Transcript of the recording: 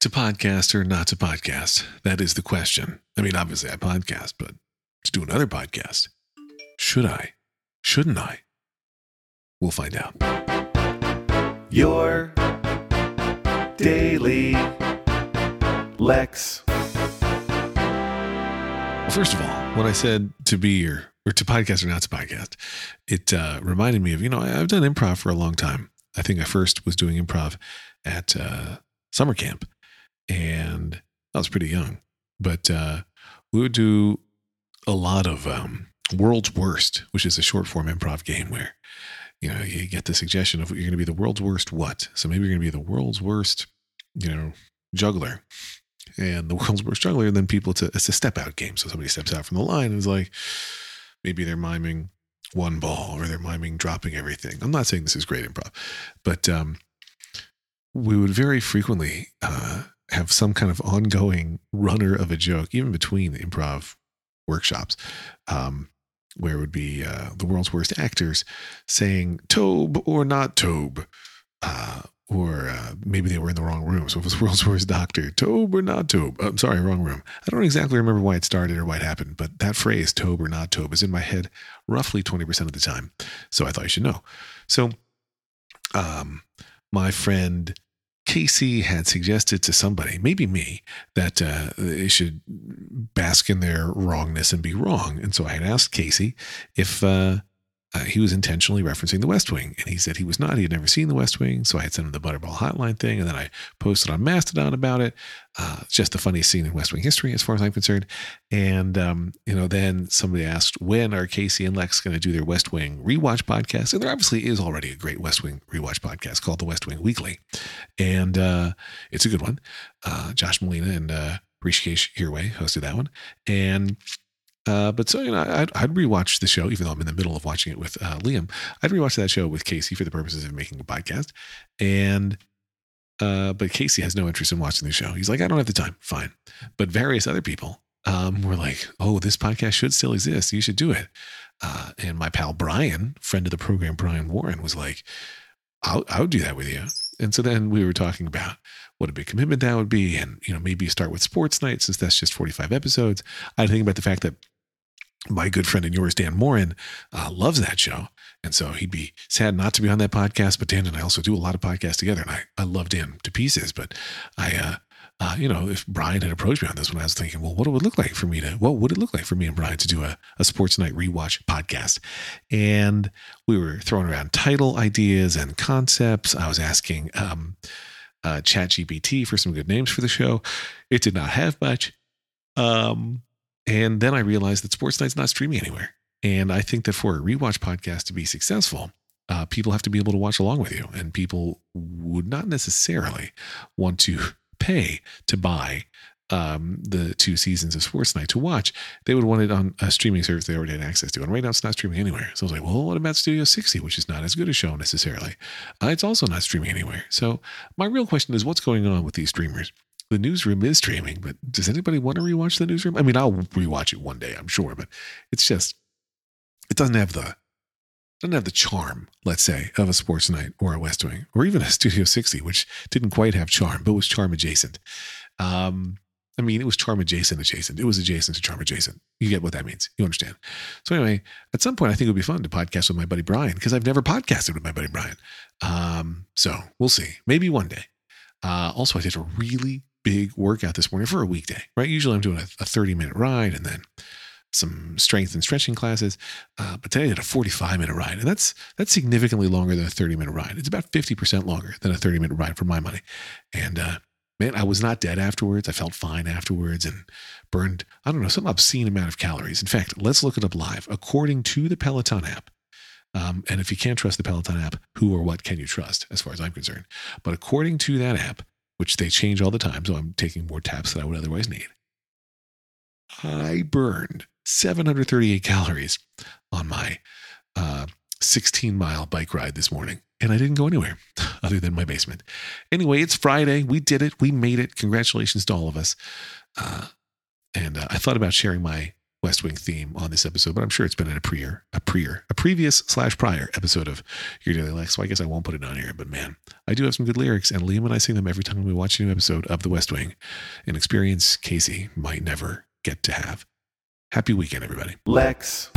to podcast or not to podcast? That is the question. I mean, obviously I podcast, but to do another podcast, should I? Shouldn't I? We'll find out. Your daily Lex. Well, first of all, when I said to be your or to podcast or not to podcast, it uh, reminded me of, you know, I've done improv for a long time. I think I first was doing improv at uh, summer camp and I was pretty young, but uh, we would do a lot of um, World's Worst, which is a short form improv game where, you know, you get the suggestion of you're going to be the world's worst what? So maybe you're going to be the world's worst, you know, juggler and the world's worst juggler. And then people, a, it's a step out game. So somebody steps out from the line and is like, maybe they're miming one ball or they're miming dropping everything. I'm not saying this is great improv, but um, we would very frequently uh, have some kind of ongoing runner of a joke, even between improv workshops, um, where it would be uh, the world's worst actors saying Tobe or not Tobe. Uh, or uh, maybe they were in the wrong room. So it was world's worst doctor, Tobe or not Tobe. I'm sorry, wrong room. I don't exactly remember why it started or why it happened, but that phrase, Tobe or not Tobe, is in my head roughly 20% of the time. So I thought you should know. So um, my friend Casey had suggested to somebody, maybe me, that uh, they should bask in their wrongness and be wrong. And so I had asked Casey if uh, uh, he was intentionally referencing the West Wing. And he said he was not. He had never seen the West Wing. So I had sent him the Butterball Hotline thing. And then I posted on Mastodon about it. Uh, just the funniest scene in West Wing history, as far as I'm concerned. And, um, you know, then somebody asked, when are Casey and Lex going to do their West Wing rewatch podcast? And there obviously is already a great West Wing rewatch podcast called the West Wing Weekly. And uh, it's a good one. Uh, Josh Malina and uh, Hrishikesh Hirway hosted that one. And uh, but so you know, I'd, I'd, rewatch the show, even though I'm in the middle of watching it with uh, Liam. I'd rewatch that show with Casey for the purposes of making a podcast, and uh, but Casey has no interest in watching the show. He's like, I don't have the time. Fine, but various other people um, were like, Oh, this podcast should still exist. You should do it. Uh, and my pal Brian, friend of the program, Brian Warren, was like, I'll, I'll do that with you. And so then we were talking about what a big commitment that would be. And, you know, maybe start with sports night since that's just 45 episodes. I think about the fact that my good friend and yours, Dan Moren, uh, loves that show. And so he'd be sad not to be on that podcast. But Dan and I also do a lot of podcasts together. And I, I love Dan to pieces. But I, uh, uh, you know, if Brian had approached me on this one, I was thinking, well, what would it look like for me to, what would it look like for me and Brian to do a, a sports night rewatch podcast? And we were throwing around title ideas and concepts. I was asking um, uh, ChatGPT for some good names for the show. It did not have much. Um, and then I realized that Sports Night's not streaming anywhere. And I think that for a rewatch podcast to be successful, uh, people have to be able to watch along with you. And people would not necessarily want to pay to buy um, the two seasons of Sports Night to watch. They would want it on a streaming service they already had access to. And right now it's not streaming anywhere. So I was like, well, what about Studio 60, which is not as good a show necessarily? Uh, it's also not streaming anywhere. So my real question is what's going on with these streamers? the newsroom is streaming, but does anybody want to rewatch the newsroom? I mean, I'll rewatch it one day, I'm sure, but it's just it doesn't have the doesn't have the charm, let's say, of a sports night or a West Wing or even a Studio 60, which didn't quite have charm, but was charm adjacent. Um, I mean, it was charm adjacent adjacent. It was adjacent to charm adjacent. You get what that means. You understand. So anyway, at some point, I think it would be fun to podcast with my buddy Brian because I've never podcasted with my buddy Brian. Um, so we'll see. Maybe one day. Uh, also, I did a really big workout this morning for a weekday, right? Usually I'm doing a, a 30 minute ride and then some strength and stretching classes. Uh, but today I did a 45 minute ride, and that's that's significantly longer than a 30 minute ride. It's about 50% longer than a 30 minute ride for my money. And uh, man, I was not dead afterwards. I felt fine afterwards and burned, I don't know, some obscene amount of calories. In fact, let's look it up live. According to the Peloton app, um, and if you can't trust the Peloton app, who or what can you trust, as far as I'm concerned? But according to that app, which they change all the time. So I'm taking more taps than I would otherwise need. I burned 738 calories on my uh, 16 mile bike ride this morning, and I didn't go anywhere other than my basement. Anyway, it's Friday. We did it. We made it. Congratulations to all of us. Uh, and uh, I thought about sharing my West Wing theme on this episode, but I'm sure it's been in a prior, a prior, a previous slash prior episode of Your Daily Lex. So I guess I won't put it on here. But man, I do have some good lyrics, and Liam and I sing them every time we watch a new episode of The West Wing, an experience Casey might never get to have. Happy weekend, everybody. Lex.